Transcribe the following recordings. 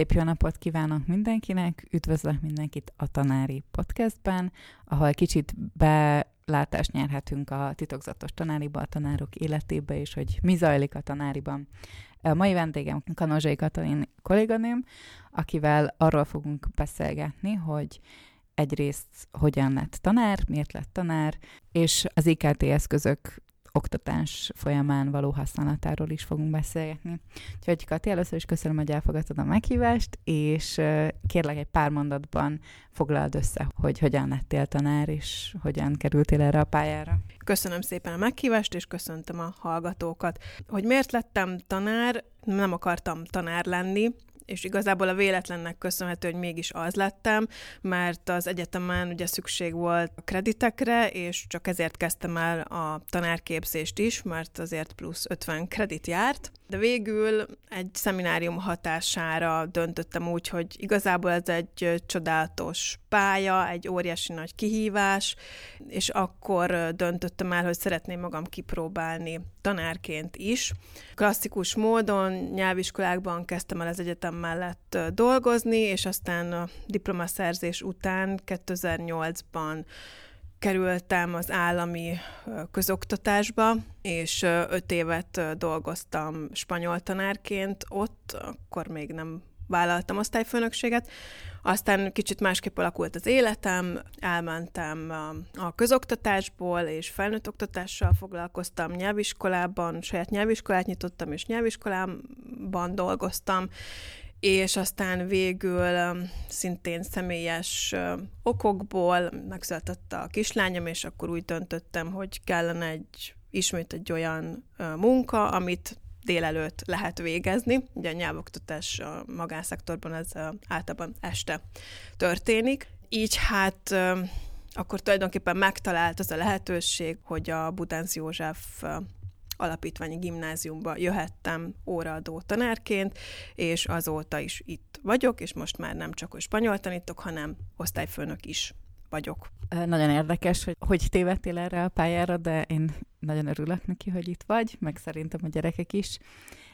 Szép jó napot kívánok mindenkinek, üdvözlök mindenkit a Tanári Podcastben, ahol kicsit belátást nyerhetünk a titokzatos tanáriba, a tanárok életébe, és hogy mi zajlik a tanáriban. A mai vendégem Kanozsai Katalin kolléganőm, akivel arról fogunk beszélgetni, hogy egyrészt hogyan lett tanár, miért lett tanár, és az IKT eszközök oktatás folyamán való használatáról is fogunk beszélgetni. Úgyhogy Kati, először is köszönöm, hogy elfogadtad a meghívást, és kérlek egy pár mondatban foglald össze, hogy hogyan lettél tanár, és hogyan kerültél erre a pályára. Köszönöm szépen a meghívást, és köszöntöm a hallgatókat. Hogy miért lettem tanár, nem akartam tanár lenni, és igazából a véletlennek köszönhető, hogy mégis az lettem, mert az egyetemen ugye szükség volt a kreditekre, és csak ezért kezdtem el a tanárképzést is, mert azért plusz 50 kredit járt, de végül egy szeminárium hatására döntöttem úgy, hogy igazából ez egy csodálatos pálya, egy óriási nagy kihívás, és akkor döntöttem el, hogy szeretném magam kipróbálni tanárként is. Klasszikus módon nyelviskolákban kezdtem el az egyetem mellett dolgozni, és aztán a diplomaszerzés után 2008-ban kerültem az állami közoktatásba, és öt évet dolgoztam spanyol tanárként ott, akkor még nem vállaltam osztályfőnökséget. Aztán kicsit másképp alakult az életem, elmentem a közoktatásból, és felnőtt oktatással foglalkoztam nyelviskolában, saját nyelviskolát nyitottam, és nyelviskolában dolgoztam, és aztán végül szintén személyes okokból megszületett a kislányom, és akkor úgy döntöttem, hogy kellene egy ismét egy olyan munka, amit délelőtt lehet végezni. Ugye a nyelvoktatás a magánszektorban ez általában este történik. Így hát akkor tulajdonképpen megtalált az a lehetőség, hogy a Budánsz József alapítványi gimnáziumba jöhettem óraadó tanárként, és azóta is itt vagyok, és most már nem csak, hogy spanyol tanítok, hanem osztályfőnök is vagyok. Nagyon érdekes, hogy hogy tévedtél erre a pályára, de én nagyon örülök neki, hogy itt vagy, meg szerintem a gyerekek is.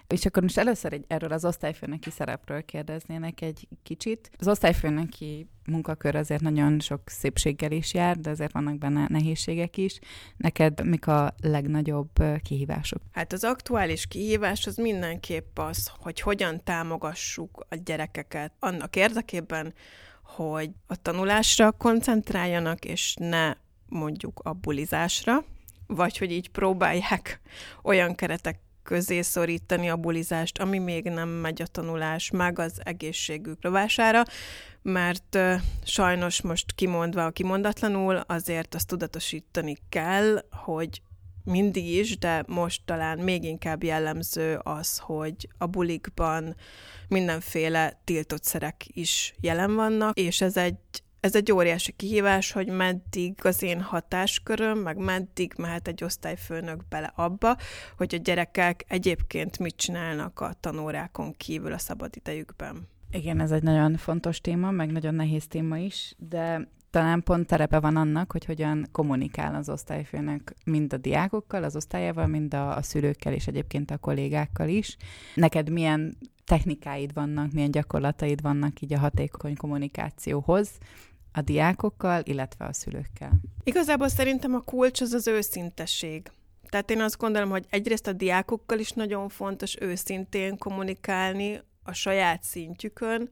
És akkor most először egy, erről az osztályfőnöki szerepről kérdeznének egy kicsit. Az osztályfőnöki munkakör azért nagyon sok szépséggel is jár, de azért vannak benne nehézségek is. Neked mik a legnagyobb kihívások? Hát az aktuális kihívás az mindenképp az, hogy hogyan támogassuk a gyerekeket annak érdekében, hogy a tanulásra koncentráljanak, és ne mondjuk a bulizásra, vagy hogy így próbálják olyan keretek közé szorítani a bulizást, ami még nem megy a tanulás, meg az egészségük rovására, mert sajnos most kimondva a kimondatlanul, azért azt tudatosítani kell, hogy mindig is, de most talán még inkább jellemző az, hogy a bulikban mindenféle tiltott szerek is jelen vannak, és ez egy ez egy óriási kihívás, hogy meddig az én hatásköröm, meg meddig mehet egy osztályfőnök bele abba, hogy a gyerekek egyébként mit csinálnak a tanórákon kívül a szabadidejükben. Igen, ez egy nagyon fontos téma, meg nagyon nehéz téma is, de talán pont terepe van annak, hogy hogyan kommunikál az osztályfőnök mind a diákokkal, az osztályával, mind a, a szülőkkel, és egyébként a kollégákkal is. Neked milyen technikáid vannak, milyen gyakorlataid vannak így a hatékony kommunikációhoz, a diákokkal, illetve a szülőkkel? Igazából szerintem a kulcs az az őszintesség. Tehát én azt gondolom, hogy egyrészt a diákokkal is nagyon fontos őszintén kommunikálni a saját szintjükön,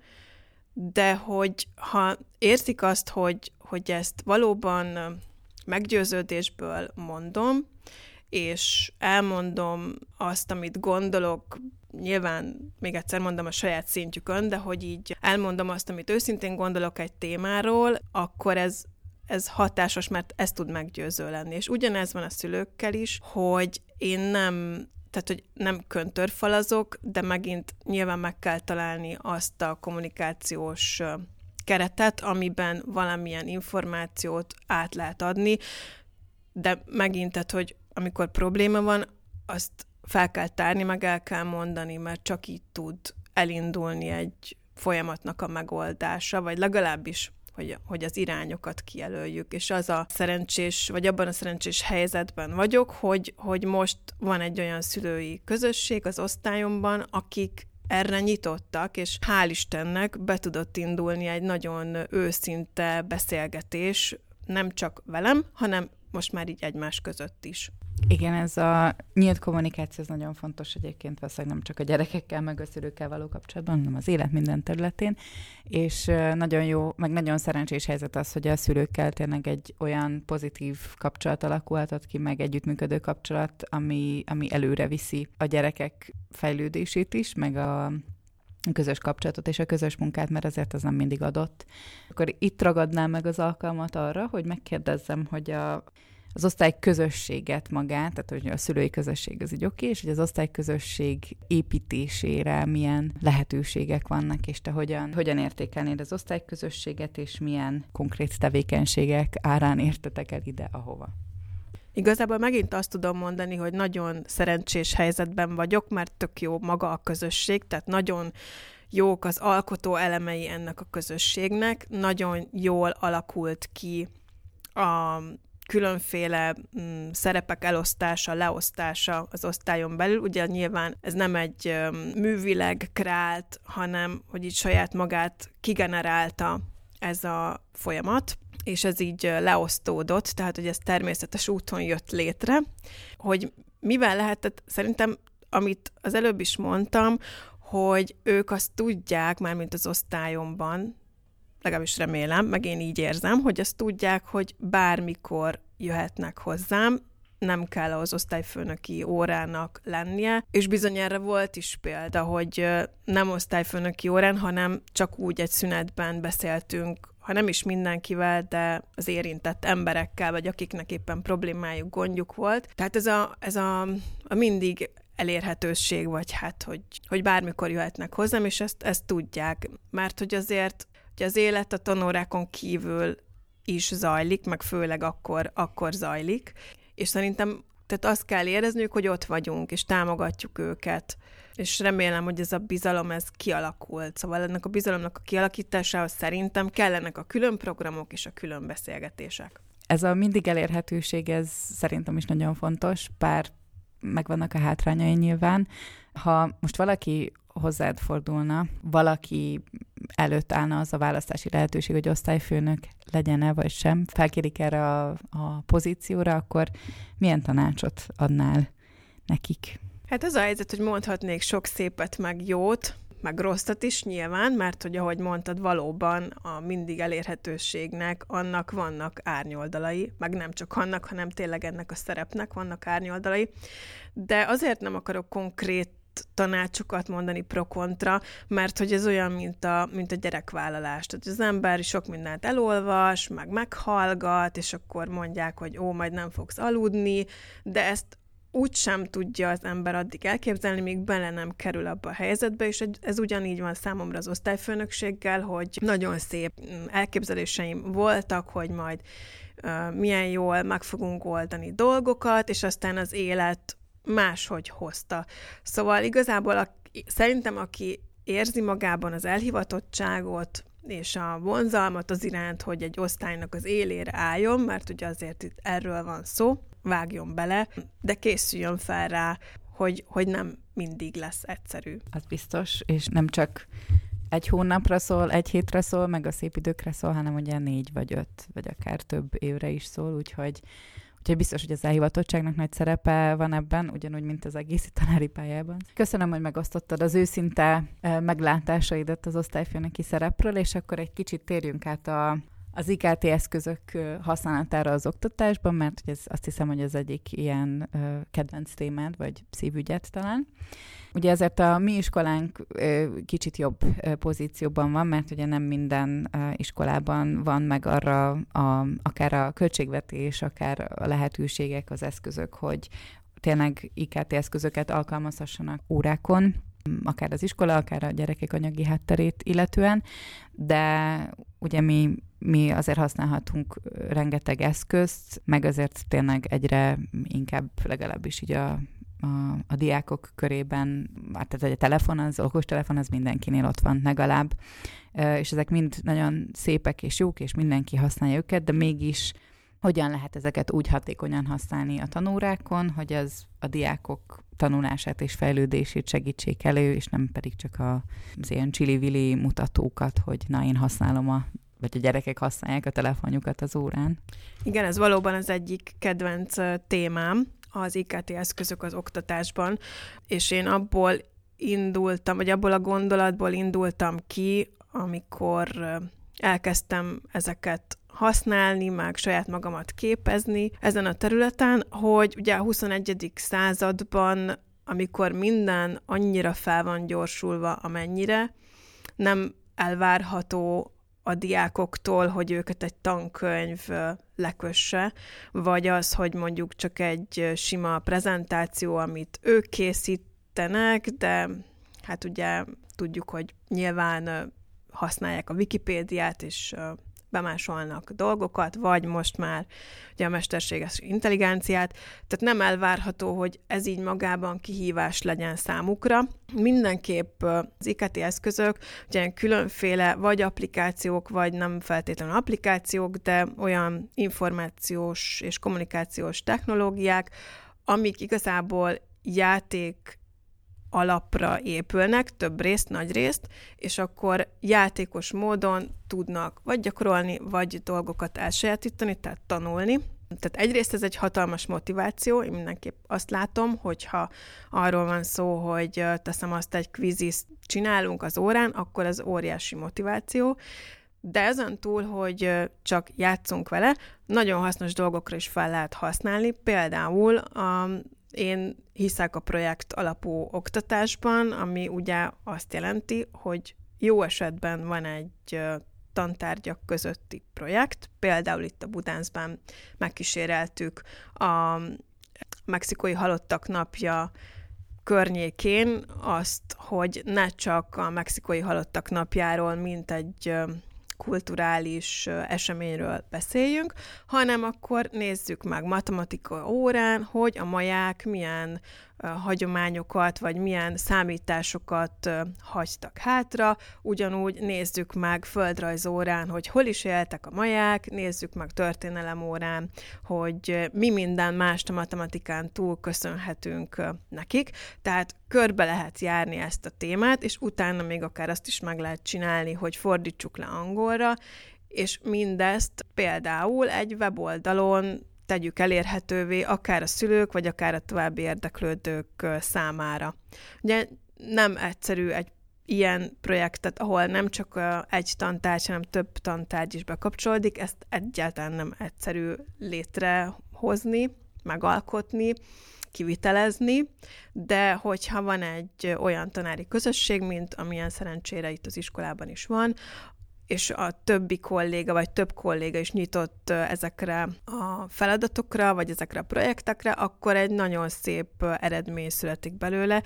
de hogy ha érzik azt, hogy, hogy ezt valóban meggyőződésből mondom, és elmondom azt, amit gondolok, nyilván még egyszer mondom a saját szintjükön, de hogy így elmondom azt, amit őszintén gondolok egy témáról, akkor ez ez hatásos, mert ez tud meggyőző lenni. És ugyanez van a szülőkkel is, hogy én nem tehát, hogy nem köntörfalazok, de megint nyilván meg kell találni azt a kommunikációs keretet, amiben valamilyen információt át lehet adni, de megint, tehát, hogy amikor probléma van, azt fel kell tárni, meg el kell mondani, mert csak így tud elindulni egy folyamatnak a megoldása, vagy legalábbis hogy, hogy az irányokat kijelöljük, és az a szerencsés, vagy abban a szerencsés helyzetben vagyok, hogy, hogy most van egy olyan szülői közösség az osztályomban, akik erre nyitottak, és hál' Istennek be tudott indulni egy nagyon őszinte beszélgetés, nem csak velem, hanem most már így egymás között is. Igen, ez a nyílt kommunikáció ez nagyon fontos egyébként, valószínűleg nem csak a gyerekekkel, meg a szülőkkel való kapcsolatban, hanem az élet minden területén, és nagyon jó, meg nagyon szerencsés helyzet az, hogy a szülőkkel tényleg egy olyan pozitív kapcsolat alakulhatott ki, meg együttműködő kapcsolat, ami, ami előre viszi a gyerekek fejlődését is, meg a, közös kapcsolatot és a közös munkát, mert ezért az nem mindig adott. Akkor itt ragadnám meg az alkalmat arra, hogy megkérdezzem, hogy a az osztály közösséget magát, tehát hogy a szülői közösség az így oké, és hogy az osztály közösség építésére milyen lehetőségek vannak, és te hogyan, hogyan értékelnéd az osztály közösséget, és milyen konkrét tevékenységek árán értetek el ide, ahova. Igazából megint azt tudom mondani, hogy nagyon szerencsés helyzetben vagyok, mert tök jó maga a közösség, tehát nagyon jók az alkotó elemei ennek a közösségnek, nagyon jól alakult ki a különféle mm, szerepek elosztása, leosztása az osztályon belül. Ugye nyilván ez nem egy um, művileg kreált, hanem hogy így saját magát kigenerálta ez a folyamat, és ez így leosztódott, tehát hogy ez természetes úton jött létre, hogy mivel lehetett, szerintem, amit az előbb is mondtam, hogy ők azt tudják, már mint az osztályomban, legalábbis remélem, meg én így érzem, hogy azt tudják, hogy bármikor jöhetnek hozzám, nem kell az osztályfőnöki órának lennie, és bizony erre volt is példa, hogy nem osztályfőnöki órán, hanem csak úgy egy szünetben beszéltünk, ha nem is mindenkivel, de az érintett emberekkel, vagy akiknek éppen problémájuk, gondjuk volt. Tehát ez a, ez a, a mindig elérhetőség, vagy hát, hogy, hogy bármikor jöhetnek hozzám, és ezt, ezt tudják. Mert hogy azért hogy az élet a tanórákon kívül is zajlik, meg főleg akkor, akkor zajlik, és szerintem tehát azt kell érezniük, hogy ott vagyunk, és támogatjuk őket, és remélem, hogy ez a bizalom, ez kialakult. Szóval ennek a bizalomnak a kialakításához szerintem kellenek a külön programok és a külön beszélgetések. Ez a mindig elérhetőség, ez szerintem is nagyon fontos, bár megvannak a hátrányai nyilván. Ha most valaki hozzád fordulna, valaki előtt állna az a választási lehetőség, hogy osztályfőnök legyen-e vagy sem, felkérik erre a, a pozícióra, akkor milyen tanácsot adnál nekik? Hát az a helyzet, hogy mondhatnék sok szépet, meg jót, meg rosszat is nyilván, mert hogy ahogy mondtad, valóban a mindig elérhetőségnek annak vannak árnyoldalai, meg nem csak annak, hanem tényleg ennek a szerepnek vannak árnyoldalai, de azért nem akarok konkrét tanácsokat mondani pro-kontra, mert hogy ez olyan, mint a, mint a gyerekvállalás. Tehát az ember sok mindent elolvas, meg meghallgat, és akkor mondják, hogy ó, majd nem fogsz aludni, de ezt úgy sem tudja az ember addig elképzelni, míg bele nem kerül abba a helyzetbe, és ez ugyanígy van számomra az osztályfőnökséggel, hogy nagyon szép mm, elképzeléseim voltak, hogy majd milyen jól meg fogunk oldani dolgokat, és aztán az élet máshogy hozta. Szóval igazából a, szerintem, aki érzi magában az elhivatottságot, és a vonzalmat az iránt, hogy egy osztálynak az élére álljon, mert ugye azért itt erről van szó, vágjon bele, de készüljön fel rá, hogy, hogy nem mindig lesz egyszerű. Az biztos, és nem csak egy hónapra szól, egy hétre szól, meg a szép időkre szól, hanem ugye négy vagy öt, vagy akár több évre is szól, úgyhogy Úgyhogy biztos, hogy az elhivatottságnak nagy szerepe van ebben, ugyanúgy, mint az egész tanári pályában. Köszönöm, hogy megosztottad az őszinte meglátásaidat az osztályfőnöki szerepről, és akkor egy kicsit térjünk át a, az IKT eszközök használatára az oktatásban, mert ez, azt hiszem, hogy az egyik ilyen kedvenc témád, vagy szívügyet talán. Ugye ezért a mi iskolánk kicsit jobb pozícióban van, mert ugye nem minden iskolában van meg arra a, akár a költségvetés, akár a lehetőségek, az eszközök, hogy tényleg IKT eszközöket alkalmazhassanak órákon, akár az iskola, akár a gyerekek anyagi hátterét illetően, de ugye mi, mi azért használhatunk rengeteg eszközt, meg azért tényleg egyre inkább legalábbis így a a, a diákok körében, hát tehát a telefon, az okos telefon, az mindenkinél ott van legalább, és ezek mind nagyon szépek és jók, és mindenki használja őket, de mégis hogyan lehet ezeket úgy hatékonyan használni a tanórákon, hogy az a diákok tanulását és fejlődését segítsék elő, és nem pedig csak az ilyen csili mutatókat, hogy na én használom a vagy a gyerekek használják a telefonjukat az órán. Igen, ez valóban az egyik kedvenc témám, az IKT eszközök az oktatásban, és én abból indultam, vagy abból a gondolatból indultam ki, amikor elkezdtem ezeket használni, meg saját magamat képezni ezen a területen, hogy ugye a 21. században, amikor minden annyira fel van gyorsulva, amennyire, nem elvárható a diákoktól, hogy őket egy tankönyv lekösse, vagy az, hogy mondjuk csak egy sima prezentáció, amit ők készítenek, de hát ugye tudjuk, hogy nyilván használják a Wikipédiát, és bemásolnak dolgokat, vagy most már ugye a mesterséges intelligenciát, tehát nem elvárható, hogy ez így magában kihívás legyen számukra. Mindenképp az IKT eszközök, ugye különféle vagy applikációk, vagy nem feltétlenül applikációk, de olyan információs és kommunikációs technológiák, amik igazából játék alapra épülnek, több részt, nagy részt, és akkor játékos módon tudnak vagy gyakorolni, vagy dolgokat elsajátítani, tehát tanulni. Tehát egyrészt ez egy hatalmas motiváció, én mindenképp azt látom, hogyha arról van szó, hogy teszem azt egy kvízis csinálunk az órán, akkor ez óriási motiváció, de ezen túl, hogy csak játszunk vele, nagyon hasznos dolgokra is fel lehet használni, például a én hiszek a projekt alapú oktatásban, ami ugye azt jelenti, hogy jó esetben van egy tantárgyak közötti projekt, például itt a Budánszban megkíséreltük a mexikói halottak napja környékén azt, hogy ne csak a mexikói halottak napjáról, mint egy kulturális eseményről beszéljünk, hanem akkor nézzük meg matematika órán, hogy a maják milyen hagyományokat, vagy milyen számításokat hagytak hátra. Ugyanúgy nézzük meg földrajz órán, hogy hol is éltek a maják, nézzük meg történelem órán, hogy mi minden mást a matematikán túl köszönhetünk nekik. Tehát körbe lehet járni ezt a témát, és utána még akár azt is meg lehet csinálni, hogy fordítsuk le angolra, és mindezt például egy weboldalon tegyük elérhetővé akár a szülők, vagy akár a további érdeklődők számára. Ugye nem egyszerű egy ilyen projektet, ahol nem csak egy tantárgy, hanem több tantárgy is bekapcsolódik, ezt egyáltalán nem egyszerű létrehozni, megalkotni, kivitelezni, de hogyha van egy olyan tanári közösség, mint amilyen szerencsére itt az iskolában is van, és a többi kolléga, vagy több kolléga is nyitott ezekre a feladatokra, vagy ezekre a projektekre, akkor egy nagyon szép eredmény születik belőle,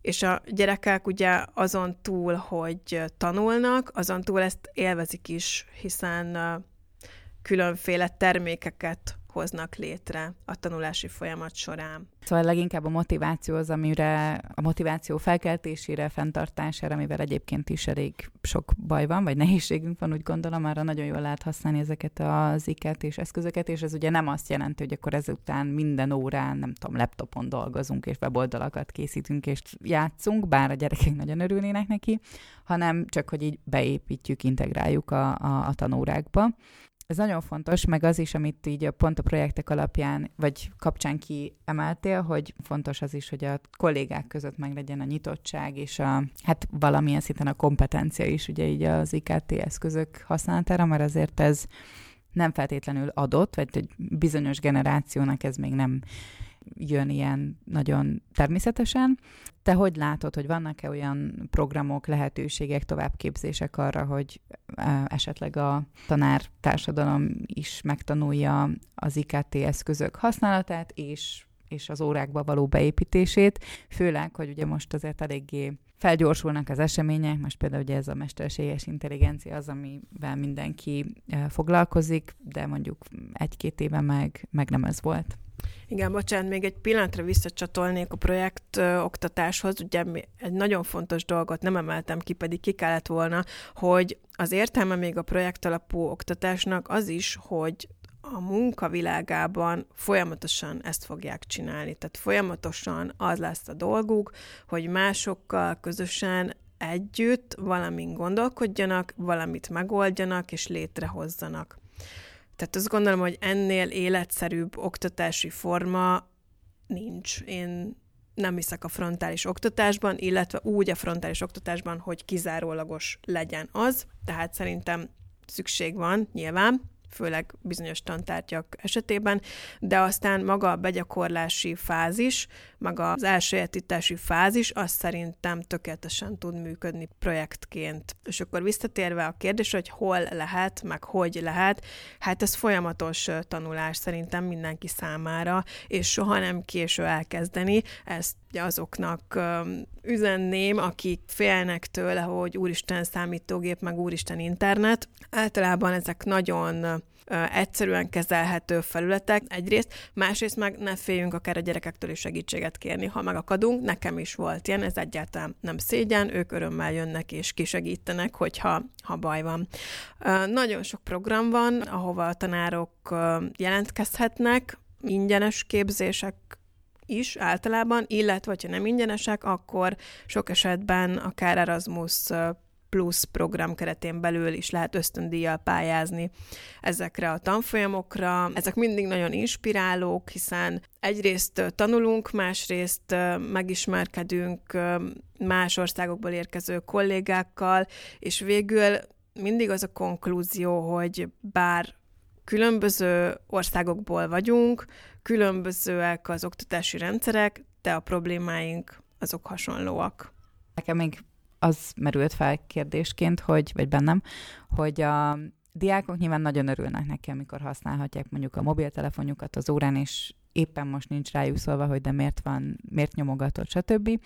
és a gyerekek ugye azon túl, hogy tanulnak, azon túl ezt élvezik is, hiszen különféle termékeket hoznak létre a tanulási folyamat során. Szóval leginkább a motiváció az, amire a motiváció felkeltésére, fenntartására, amivel egyébként is elég sok baj van, vagy nehézségünk van, úgy gondolom, arra nagyon jól lehet használni ezeket az iket és eszközöket, és ez ugye nem azt jelenti, hogy akkor ezután minden órán, nem tudom, laptopon dolgozunk, és weboldalakat készítünk, és játszunk, bár a gyerekek nagyon örülnének neki, hanem csak, hogy így beépítjük, integráljuk a, a, a tanórákba. Ez nagyon fontos, meg az is, amit így pont a projektek alapján, vagy kapcsán kiemeltél, hogy fontos az is, hogy a kollégák között meg legyen a nyitottság, és a, hát valamilyen szinten a kompetencia is, ugye így az IKT eszközök használatára, mert azért ez nem feltétlenül adott, vagy egy bizonyos generációnak ez még nem jön ilyen nagyon természetesen. Te hogy látod, hogy vannak-e olyan programok, lehetőségek, továbbképzések arra, hogy esetleg a tanár társadalom is megtanulja az IKT eszközök használatát, és és az órákba való beépítését, főleg, hogy ugye most azért eléggé felgyorsulnak az események, most például ugye ez a mesterséges intelligencia az, amivel mindenki foglalkozik, de mondjuk egy-két éve meg, meg nem ez volt. Igen, bocsánat, még egy pillanatra visszacsatolnék a projekt ö, oktatáshoz. Ugye egy nagyon fontos dolgot nem emeltem ki, pedig ki kellett volna, hogy az értelme még a projekt alapú oktatásnak az is, hogy a munkavilágában folyamatosan ezt fogják csinálni. Tehát folyamatosan az lesz a dolguk, hogy másokkal közösen együtt valamin gondolkodjanak, valamit megoldjanak és létrehozzanak. Tehát azt gondolom, hogy ennél életszerűbb oktatási forma nincs. Én nem hiszek a frontális oktatásban, illetve úgy a frontális oktatásban, hogy kizárólagos legyen az. Tehát szerintem szükség van nyilván főleg bizonyos tantárgyak esetében, de aztán maga a begyakorlási fázis, maga az elsajátítási fázis, az szerintem tökéletesen tud működni projektként. És akkor visszatérve a kérdés, hogy hol lehet, meg hogy lehet, hát ez folyamatos tanulás szerintem mindenki számára, és soha nem késő elkezdeni, ezt azoknak üzenném, akik félnek tőle, hogy úristen számítógép, meg úristen internet. Általában ezek nagyon egyszerűen kezelhető felületek egyrészt, másrészt meg ne féljünk akár a gyerekektől is segítséget kérni. Ha megakadunk, nekem is volt ilyen, ez egyáltalán nem szégyen, ők örömmel jönnek és kisegítenek, hogyha ha baj van. Nagyon sok program van, ahova a tanárok jelentkezhetnek, ingyenes képzések is általában, illetve ha nem ingyenesek, akkor sok esetben akár Erasmus plusz program keretén belül is lehet ösztöndíjjal pályázni ezekre a tanfolyamokra. Ezek mindig nagyon inspirálók, hiszen egyrészt tanulunk, másrészt megismerkedünk más országokból érkező kollégákkal, és végül mindig az a konklúzió, hogy bár különböző országokból vagyunk, különbözőek az oktatási rendszerek, de a problémáink azok hasonlóak. Nekem még az merült fel kérdésként, hogy, vagy bennem, hogy a diákok nyilván nagyon örülnek neki, amikor használhatják mondjuk a mobiltelefonjukat az órán, és éppen most nincs rájuk szólva, hogy de miért van, miért nyomogatott, stb.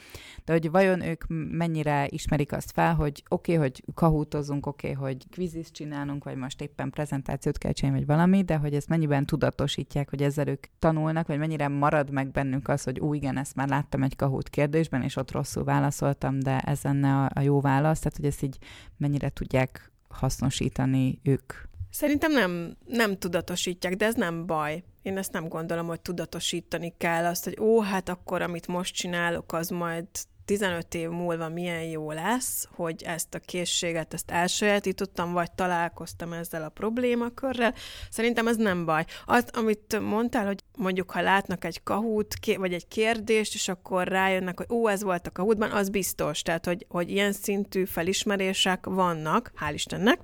De hogy vajon ők mennyire ismerik azt fel, hogy oké, okay, hogy kahútozunk, oké, okay, hogy kvízis csinálunk, vagy most éppen prezentációt kell csinálni, vagy valami, de hogy ezt mennyiben tudatosítják, hogy ezzel ők tanulnak, vagy mennyire marad meg bennünk az, hogy úgy igen, ezt már láttam egy kahút kérdésben, és ott rosszul válaszoltam, de ez lenne a, a jó válasz, tehát hogy ezt így mennyire tudják hasznosítani ők Szerintem nem, nem tudatosítják, de ez nem baj. Én ezt nem gondolom, hogy tudatosítani kell azt, hogy ó, hát akkor amit most csinálok, az majd 15 év múlva milyen jó lesz, hogy ezt a készséget, ezt elsajátítottam, vagy találkoztam ezzel a problémakörrel. Szerintem ez nem baj. Az, amit mondtál, hogy mondjuk, ha látnak egy kahút, vagy egy kérdést, és akkor rájönnek, hogy ó, ez volt a kahútban, az biztos. Tehát, hogy, hogy ilyen szintű felismerések vannak, hál' Istennek,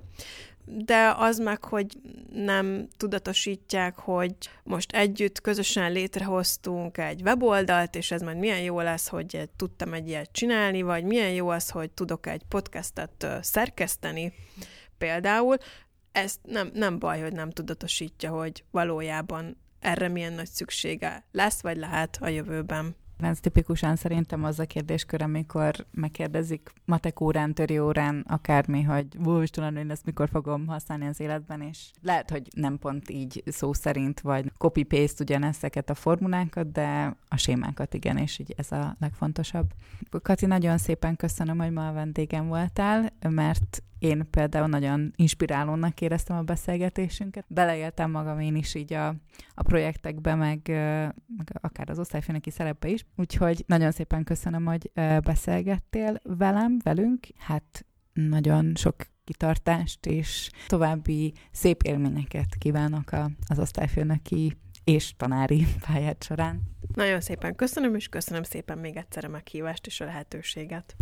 de az meg, hogy nem tudatosítják, hogy most együtt közösen létrehoztunk egy weboldalt, és ez majd milyen jó lesz, hogy tudtam egy ilyet csinálni, vagy milyen jó az, hogy tudok egy podcastet szerkeszteni például. Ez nem, nem baj, hogy nem tudatosítja, hogy valójában erre milyen nagy szüksége lesz, vagy lehet a jövőben. Ez tipikusan szerintem az a kérdéskör, amikor megkérdezik matek órán, töri órán, akármi, hogy bústulan, én ezt mikor fogom használni az életben, és lehet, hogy nem pont így szó szerint, vagy copy-paste ugyanezeket a formulákat, de a sémákat igen, és így ez a legfontosabb. Kati, nagyon szépen köszönöm, hogy ma a vendégem voltál, mert én például nagyon inspirálónak éreztem a beszélgetésünket. Beleéltem magam én is így a, a projektekbe, meg, meg akár az osztályfőnöki szerepe is. Úgyhogy nagyon szépen köszönöm, hogy beszélgettél velem, velünk. Hát nagyon sok kitartást és további szép élményeket kívánok a, az osztályfőnöki és tanári pályát során. Nagyon szépen köszönöm, és köszönöm szépen még egyszer a meghívást és a lehetőséget.